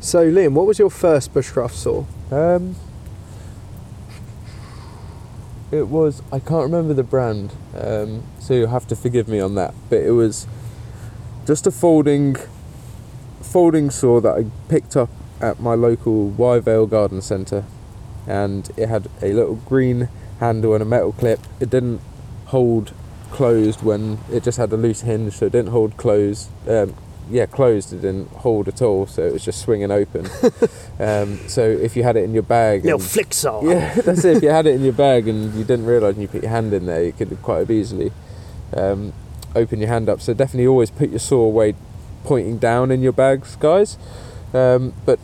So, Liam, what was your first bushcraft saw? Um, it was I can't remember the brand, um, so you'll have to forgive me on that. But it was just a folding folding saw that I picked up at my local Wyvale Garden Centre, and it had a little green handle and a metal clip. It didn't hold closed when it just had a loose hinge, so it didn't hold closed. Um, yeah, closed. It didn't hold at all, so it was just swinging open. um, so if you had it in your bag, Little and- flick saw. yeah, that's it. If you had it in your bag and you didn't realise and you put your hand in there, you could quite have easily um, open your hand up. So definitely always put your saw away pointing down in your bags, guys. Um, but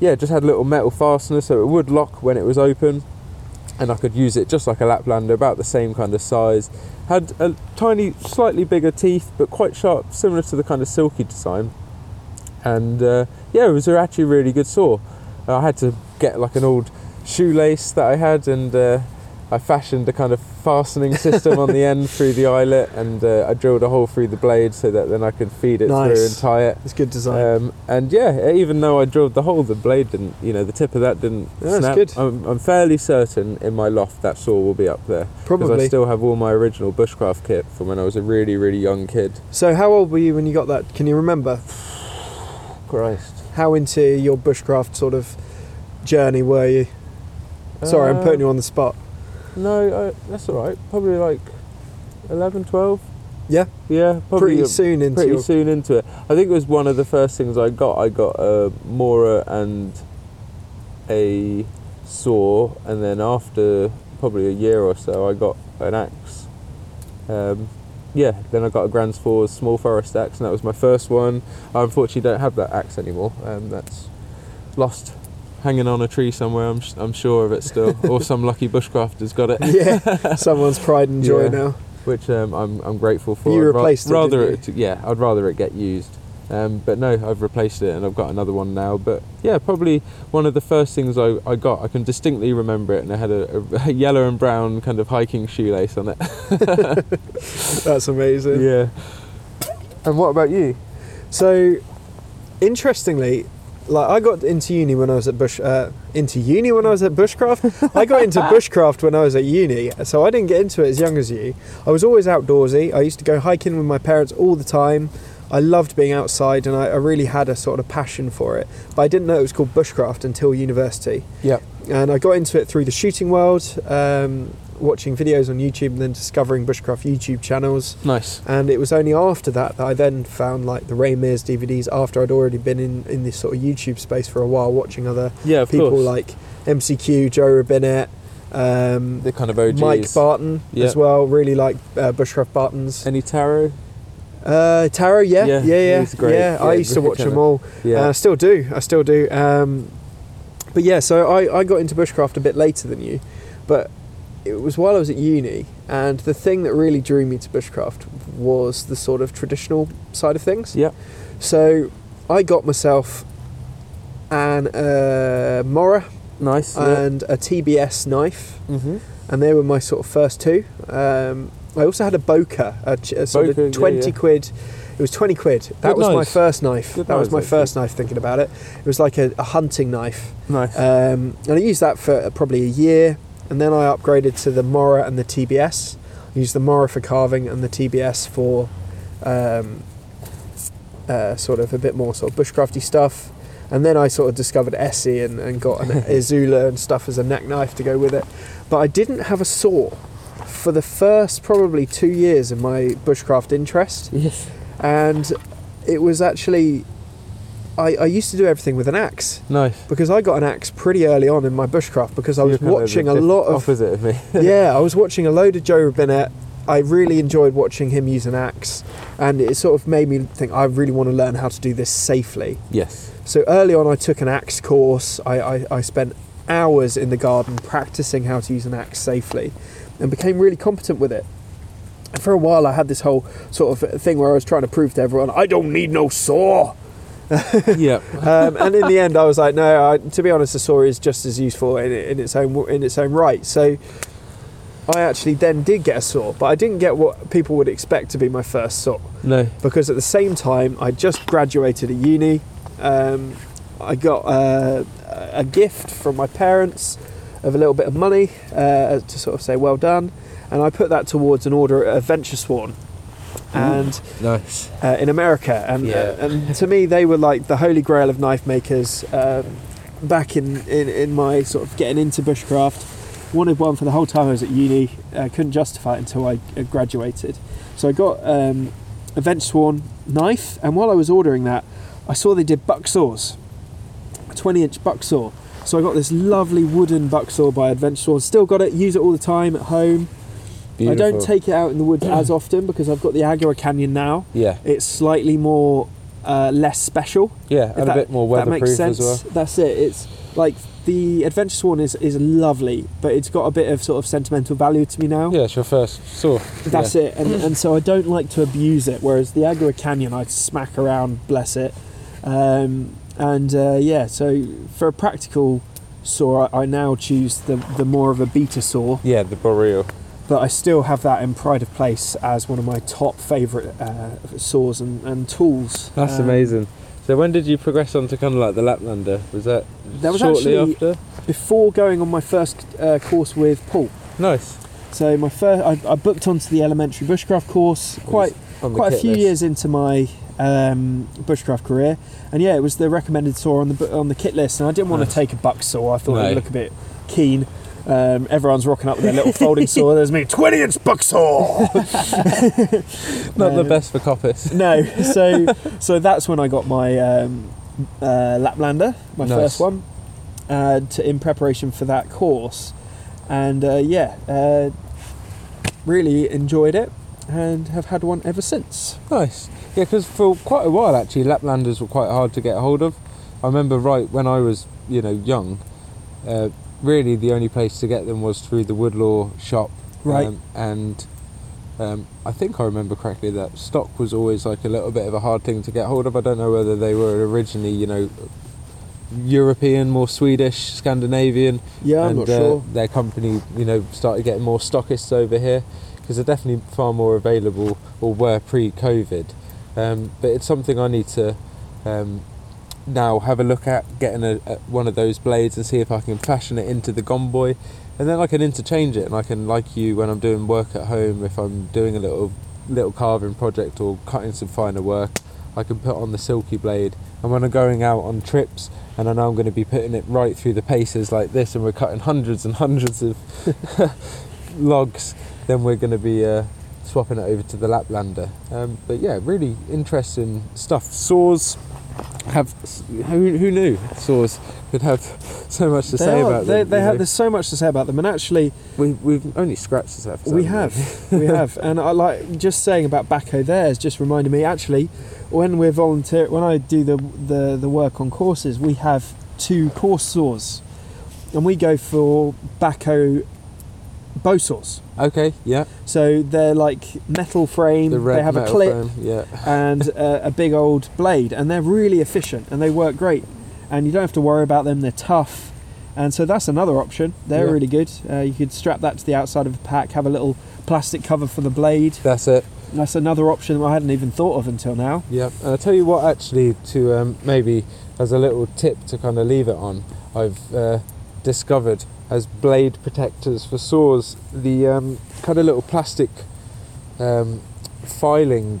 yeah, just had a little metal fastener so it would lock when it was open, and I could use it just like a Laplander, about the same kind of size. Had a tiny, slightly bigger teeth, but quite sharp, similar to the kind of silky design. And uh, yeah, it was a actually really good saw. I had to get like an old shoelace that I had, and uh, I fashioned a kind of fastening system on the end through the eyelet, and uh, I drilled a hole through the blade so that then I could feed it through and tie it. It's good design. Um, and yeah, even though I drilled the hole, the blade didn't, you know, the tip of that didn't Yeah, that's good. I'm, I'm fairly certain in my loft that saw will be up there. Probably. Because I still have all my original bushcraft kit from when I was a really, really young kid. So, how old were you when you got that? Can you remember? Christ. How into your bushcraft sort of journey were you? Sorry, I'm putting you on the spot. No, I, that's all right. Probably like 11, 12. Yeah, Yeah, probably pretty soon into pretty your. soon into it. I think it was one of the first things I got. I got a Mora and a saw, and then after probably a year or so, I got an axe. Um, yeah, then I got a Gränsfors small forest axe, and that was my first one. I unfortunately don't have that axe anymore. Um, that's lost, hanging on a tree somewhere. I'm, I'm sure of it still, or some lucky bushcrafter's got it. yeah, someone's pride and joy Yeah. now. which um, I'm, I'm grateful for. You I'd ra- replaced it, rather it, yeah, I'd rather it get used. Um, but no, I've replaced it and I've got another one now. But yeah, probably one of the first things I, I got. I can distinctly remember it, and it had a, a yellow and brown kind of hiking shoelace on it. That's amazing. yeah. And what about you? So, interestingly, like I got into uni when I was at bush. Uh, into uni when I was at bushcraft. I got into bushcraft when I was at uni, so I didn't get into it as young as you. I was always outdoorsy. I used to go hiking with my parents all the time. I loved being outside, and I, I really had a sort of passion for it. But I didn't know it was called bushcraft until university Yeah. and I got into it through the shooting world, um, watching videos on YouTube and then discovering bushcraft YouTube channels. Nice. And it was only after that that I then found like the Ray Mears DVDs after I'd already been in, in this sort of YouTube space for a while, watching other Yeah, people course. like MCQ, Joe Robinet, um, the kind of OGs. Mike Barton Yeah. as well. Really like uh, bushcraft Bartons. Any tarot? Uh, Taro, yeah, Yeah, yeah, yeah, great. yeah. I used to watch them all. Yeah. Uh, I still do. I still do. Um, but yeah, so I, I got into bushcraft a bit later than you, but it was while I was at uni, and the thing that really drew me to bushcraft was the sort of traditional side of things. yeah. So I got myself an uh, Mora Nice. Yeah. and a TBS knife, mm-hmm. and they were my sort of first two. Um, I also had a Boca, a, ch- a sort Boca, of twenty yeah. quid. It was twenty quid. That Good was my first knife. Good that was knives, my first knife. Thinking about it, it was like a, a hunting knife, Nice. um, and I used that for probably a year, and then I upgraded to the Mora and the TBS. I used the Mora for carving and the TBS for um, uh, sort of a bit more sort of bushcrafty stuff. And then I sort of discovered ESEE and, and got an Izula and stuff as a neck knife to go with it. But I didn't have a saw for the first probably two years of my bushcraft interest. yes. And it was actually, I, I used to do everything with an axe Nice. because I got an axe pretty early on in my bushcraft because I was You're kind of watching a lot of opposite of me. yeah, I was watching a load of Joe Robinet. I really enjoyed watching him use an axe, and it sort of made me think I really want to learn how to do this safely. yes. So early on, I took an axe course. I, I, I spent hours in the garden practicing how to use an axe safely, and became really competent with it. For a while, I had this whole sort of thing where I was trying to prove to everyone I don't need no saw. yeah. um, and in the end, I was like, no. I, to be honest, the saw is just as useful in, in its own in its own right. So, I actually then did get a saw, but I didn't get what people would expect to be my first saw No. because at the same time, I just graduated at uni. Um, I got uh, a gift from my parents of a little bit of money uh, to sort of say well done, and I put that towards an order at Adventure Sworn. And Nice. uh, in America, and Yeah. uh, and to me they were like the holy grail of knife makers. Um, back in, in in my sort of getting into bushcraft, wanted one for the whole time I was at uni. Uh, couldn't justify it until I uh, graduated. So I got um, a Sworn knife, and while I was ordering that, I saw they did buck saws, a 20 inch buck saw. So I got this lovely wooden buck saw by Adventure Sworn. Still got it, use it all the time at home. I don't take it out in the woods as often because I've got the Agawa Canyon now Yeah. it's slightly more uh, less special. Yeah. And that, a bit more weather. that makes sense. as well. That's it. It's like the Adventure Sworn is, is lovely, but it's got a bit of sort of sentimental value to me now. Yeah, it's your first saw. That's yeah. it, and, and so I don't like to abuse it. Whereas the Agawa Canyon, I smack around, bless it, um, and uh, yeah. So for a practical saw, I, I now choose the the more of a beta saw, Yeah, the boreal. But I still have that in pride of place as one of my top favourite uh, saws and, and tools. That's Um, amazing. So when did you progress on to kind of like the Laplander? Was that That was shortly actually after? before going on my first uh, course with Paul. Nice. So my first, I, I booked onto the elementary bushcraft course quite quite a few list. years into my um, bushcraft career, and yeah, it was the recommended saw on the on the kit list, and I didn't want Nice. to take a buck saw. I thought it would look a bit keen. Um, everyone's rocking up with their little folding saw. There's me, twenty inch buck saw. Not the Um, best for coppice. no, so so that's when I got my um, uh, Laplander, my Nice. first one, uh, to, in preparation for that course, and uh, yeah, uh, really enjoyed it, and have had one ever since. Nice. Yeah, because for quite a while actually, Laplanders were quite hard to get hold of. I remember right when I was, you know, young. Uh, really, the only place to get them was through the Woodlore shop. Right. Um, and um, I think I remember correctly that stock was always like a little bit of a hard thing to get hold of. I don't know whether they were originally, you know, European, more Swedish, Scandinavian, Yeah, I'm and not uh, sure. their company, you know, started getting more stockists over here because they're definitely far more available or were pre-COVID. Um, but it's something I need to um, now have a look at getting a, a, one of those blades and see if I can fashion it into the Gomboy, and then I can interchange it and I can, like you, when I'm doing work at home, if I'm doing a little little carving project or cutting some finer work, I can put on the silky blade. And when I'm going out on trips, and I know I'm going to be putting it right through the paces like this, and we're cutting hundreds and hundreds of logs, then we're going to be uh, swapping it over to the Laplander. Um, but yeah, really interesting stuff. Saws have who, who knew saws could have so much to They say are- about they, them. they have know. there's so much to say about them, and actually, We, we've only scratched the surface. we haven't we have, and I like just saying about Bahco there has just reminded me. Actually, when we're volunteer, when I do the the the work on courses, we have two course saws, and we go for Bahco bow saws. Okay, yeah. So they're like metal frame. The red they have a metal clip frame, yeah. and uh, a big old blade, and they're really efficient and they work great. And you don't have to worry about them. They're tough, and so that's another option. They're Yeah. really good. Uh, you could strap that to the outside of the pack, have a little plastic cover for the blade. That's it. That's another option that I hadn't even thought of until now. Yeah, and I'll tell you what, actually, to um, maybe as a little tip to kind of leave it on, I've uh, discovered as blade protectors for saws the um, kind of little plastic um, filing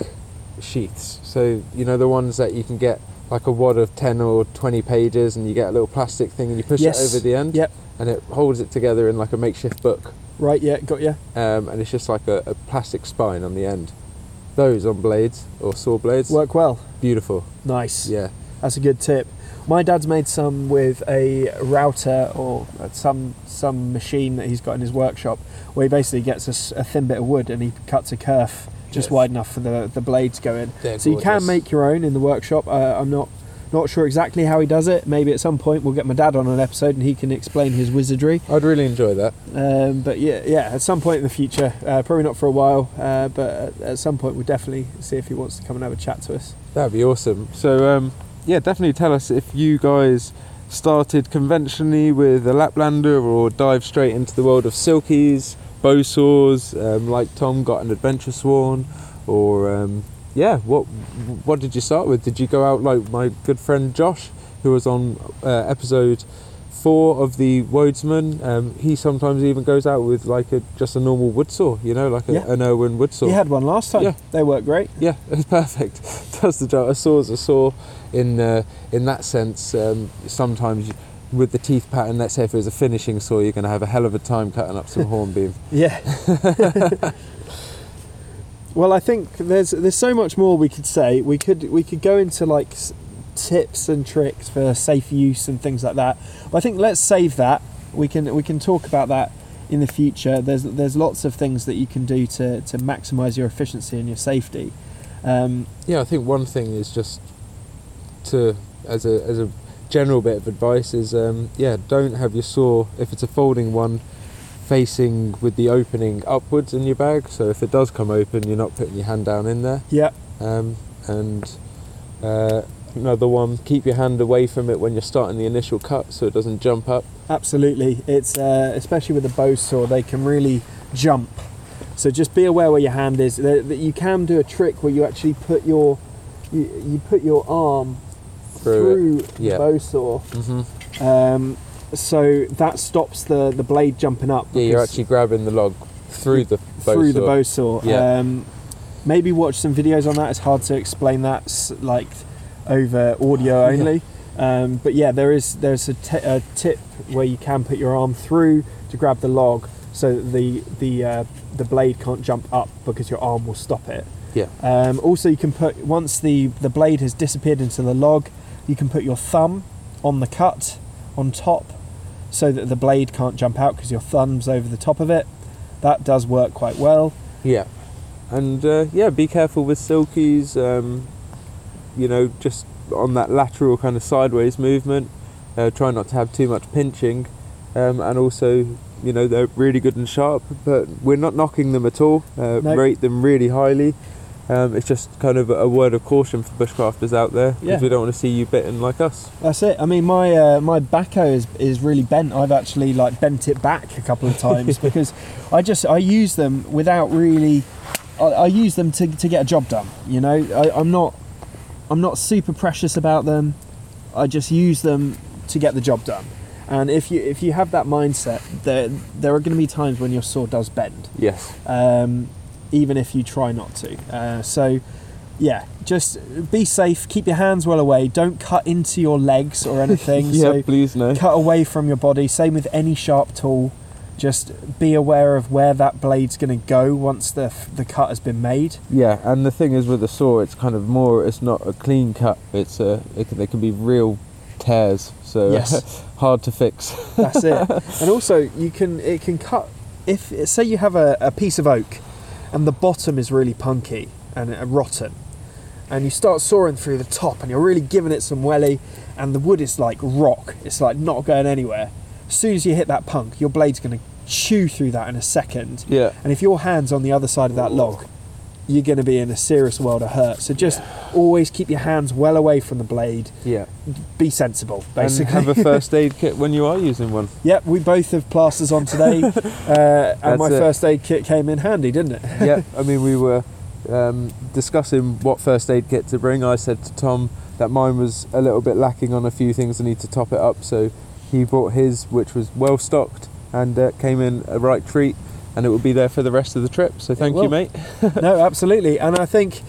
sheaths. So, you know, the ones that you can get like a wad of 10 or 20 pages and you get a little plastic thing and you push Yes. it over the end Yep. and it holds it together in like a makeshift book. Right? Yeah, got you. Um, and it's just like a, a plastic spine on the end. Those on blades or saw blades, Work well. beautiful. Nice. Yeah. That's a good tip. My dad's made some with a router or some some machine that he's got in his workshop, where he basically gets a thin bit of wood and he cuts a kerf just Yes. wide enough for the the blade to go in. They're so you can make your own in the workshop. Uh, I'm not not sure exactly how he does it. Maybe at some point we'll get my dad on an episode and he can explain his wizardry. I'd really enjoy that. Um, but yeah, yeah, at some point in the future, uh, probably not for a while, uh, but at, at some point we'll definitely see if he wants to come and have a chat to us. That'd be awesome. So, um, yeah, definitely tell us if you guys started conventionally with a Laplander or dive straight into the world of silkies, bow saws, um, like Tom got an Adventure Sworn, or um, yeah, what what did you start with? Did you go out like my good friend Josh, who was on uh, episode four of the Wodesman? Um, he sometimes even goes out with like a just a normal wood saw, you know, like a, Yeah. an Irwin wood saw. He had one last time. Yeah. They work great. Yeah, it's perfect. Does the job. A saw's a saw in uh, in that sense. Um, sometimes with the teeth pattern, let's say if it was a finishing saw, you're going to have a hell of a time cutting up some hornbeam. Yeah. well, I think there's there's so much more we could say. We could we could go into like tips and tricks for safe use and things like that. But I think let's save that. We can we can talk about that in the future. There's there's lots of things that you can do to to maximise your efficiency and your safety. Um, Yeah, I think one thing is just to as a as a general bit of advice is um, yeah, don't have your saw if it's a folding one facing with the opening upwards in your bag. So if it does come open, you're not putting your hand down in there. yeah, Um, and uh, another one, keep your hand away from it when you're starting the initial cut so it doesn't jump up. Absolutely, it's uh, especially with a bow saw, they can really jump. So just be aware where your hand is. You can do a trick where you actually put your you, you put your arm Through through, the yeah. bow saw, Mm-hmm. um, so that stops the, the blade jumping up. Yeah, you're actually grabbing the log through the bow through saw. the bow saw. Yeah. Um, maybe watch some videos on that. It's hard to explain that like over audio Yeah. only. Um, but yeah, there is there's a, t- a tip where you can put your arm through to grab the log, so that the the uh, the blade can't jump up because your arm will stop it. Yeah. Um, also, you can put once the the blade has disappeared into the log, you can put your thumb on the cut on top, so that the blade can't jump out because your thumb's over the top of it. That does work quite well. Yeah, and uh, yeah, be careful with silkies. Um, you know, just on that lateral kind of sideways movement. Uh, try not to have too much pinching, um, and also, you know, they're really good and sharp. But we're not knocking them at all. Uh, No. Rate them really highly. Um, it's just kind of a word of caution for bushcrafters out there because Yeah. we don't want to see you bitten like us. That's it. I mean, my uh, my Bahco is is really bent. I've actually like bent it back a couple of times because I just I use them without really. I, I use them to, to get a job done. You know, I, I'm not I'm not super precious about them. I just use them to get the job done. And if you if you have that mindset, there there are going to be times when your saw does bend, Yes. um, even if you try not to. Uh, so, yeah, just be safe. Keep your hands well away. Don't cut into your legs or anything. yeah, so please no. cut away from your body. Same with any sharp tool. just be aware of where that blade's going to go once the the cut has been made. Yeah, and the thing is with the saw, it's kind of more. It's not a clean cut. It's a. It they can be real tears. So Yes. hard to fix. That's it. and also, you can it can cut if say you have a, a piece of oak, and the bottom is really punky and uh, rotten, and you start sawing through the top, and you're really giving it some welly, and the wood is like rock. It's like not going anywhere. As soon as you hit that punk, your blade's going to chew through that in a second. Yeah. And if your hand's on the other side of that log, you're going to be in a serious world of hurt. So just always keep your hands well away from the blade. Yeah. Be sensible, And basically. have a first aid kit when you are using one. Yep, we both have plasters on today, uh, and my it. first aid kit came in handy, didn't it? yeah, I mean, we were um, discussing what first aid kit to bring. I said to Tom that mine was a little bit lacking on a few things. I need to top it up, so he brought his, which was well stocked and uh, came in a right treat, and it will be there for the rest of the trip. So thank you, mate. no, absolutely, and I think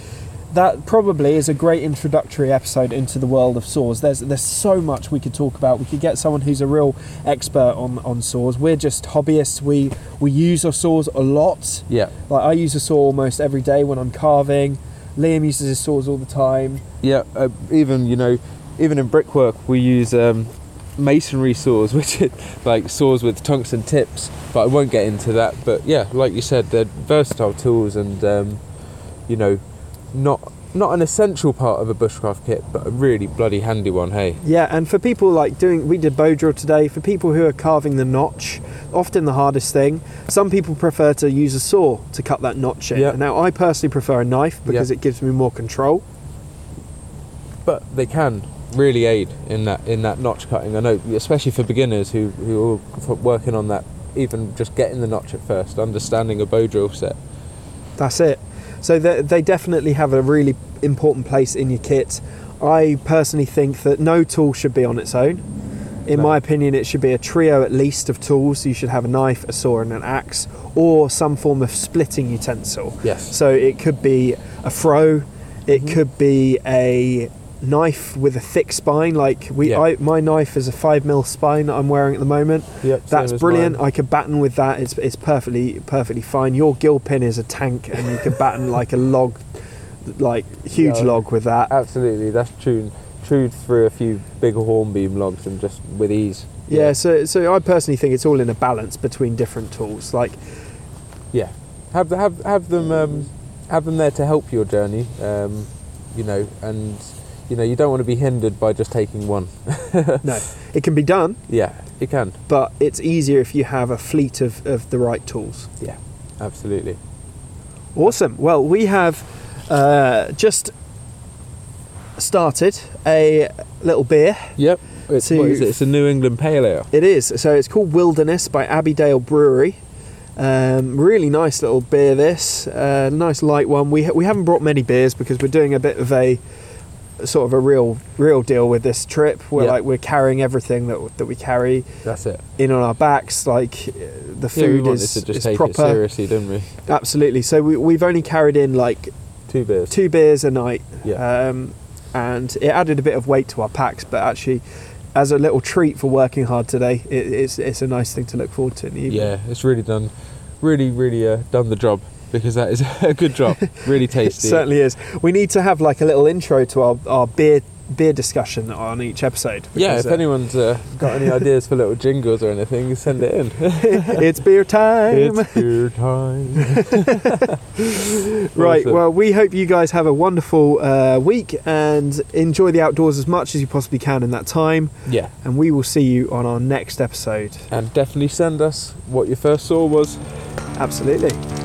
that probably is a great introductory episode into the world of saws. There's there's so much we could talk about. We could get someone who's a real expert on, on saws. We're just hobbyists. We we use our saws a lot. Yeah, Like I use a saw almost every day when I'm carving. Liam uses his saws all the time. yeah. Uh, even you know, even in brickwork, we use um, masonry saws, which is like saws with tungsten tips. But I won't get into that. But yeah, like you said, they're versatile tools, and um, you know, not not an essential part of a bushcraft kit, but a really bloody handy one. Hey. Yeah, and for people like doing, we did bow drill today. For people who are carving the notch, often the hardest thing. Some people prefer to use a saw to cut that notch in. Yeah. Now, I personally prefer a knife because Yeah. it gives me more control. but they can really aid in that in that notch cutting. I know, especially for beginners who who are working on that, even just getting the notch at first, understanding a bow drill set. That's it. So they, they definitely have a really important place in your kit. I personally think that no tool should be on its own. In No. my opinion, it should be a trio at least of tools. You should have a knife, a saw, and an axe, or some form of splitting utensil. Yes. So it could be a froe, it Mhm. could be a knife with a thick spine. Like we, Yeah. I, my knife is a five mil spine that I'm wearing at the moment. Yep. That's brilliant. I could batten with that. It's, it's perfectly perfectly fine. Your gill pin is a tank, and you could batten like a log, like huge Yeah. log with that. Absolutely, that's true. Chewed through a few big hornbeam logs and just with ease. Yeah. So so I personally think it's all in a balance between different tools. Like yeah. Have have have them um, have them there to help your journey. Um, you know, and you know you don't want to be hindered by just taking one. no, it can be done, yeah, it can. but it's easier if you have a fleet of, of the right tools. Yeah, absolutely. Awesome. Well, we have uh, just started a little beer. Yep. It's, To- what is it? It's a New England Pale Ale. It is. So it's called Wilderness by Abbeydale Brewery. Um, really nice little beer. This uh, nice light one. We ha- we haven't brought many beers because we're doing a bit of a sort of a real real deal with this trip. We're Yeah. like we're carrying everything that that we carry That's it. in on our backs. Like the Yeah, food wanted is, is proper. seriously, didn't we? Absolutely. So we, we've only carried in like Two beers. two beers a night. Yeah. Um, and it added a bit of weight to our packs, but actually, as a little treat for working hard today, it, it's it's a nice thing to look forward to in the evening. Yeah, it's really done, really, really uh, done the job because that is a good job. Really It tasty. certainly is. We need to have like a little intro to our, our beer beer discussion on each episode. yeah, if uh, anyone's uh, got any ideas for little jingles or anything, send it in. it's beer time. it's beer time. Right. Awesome. Well, we hope you guys have a wonderful uh, week and enjoy the outdoors as much as you possibly can in that time. Yeah, And we will see you on our next episode. and definitely send us what your first saw was. Absolutely.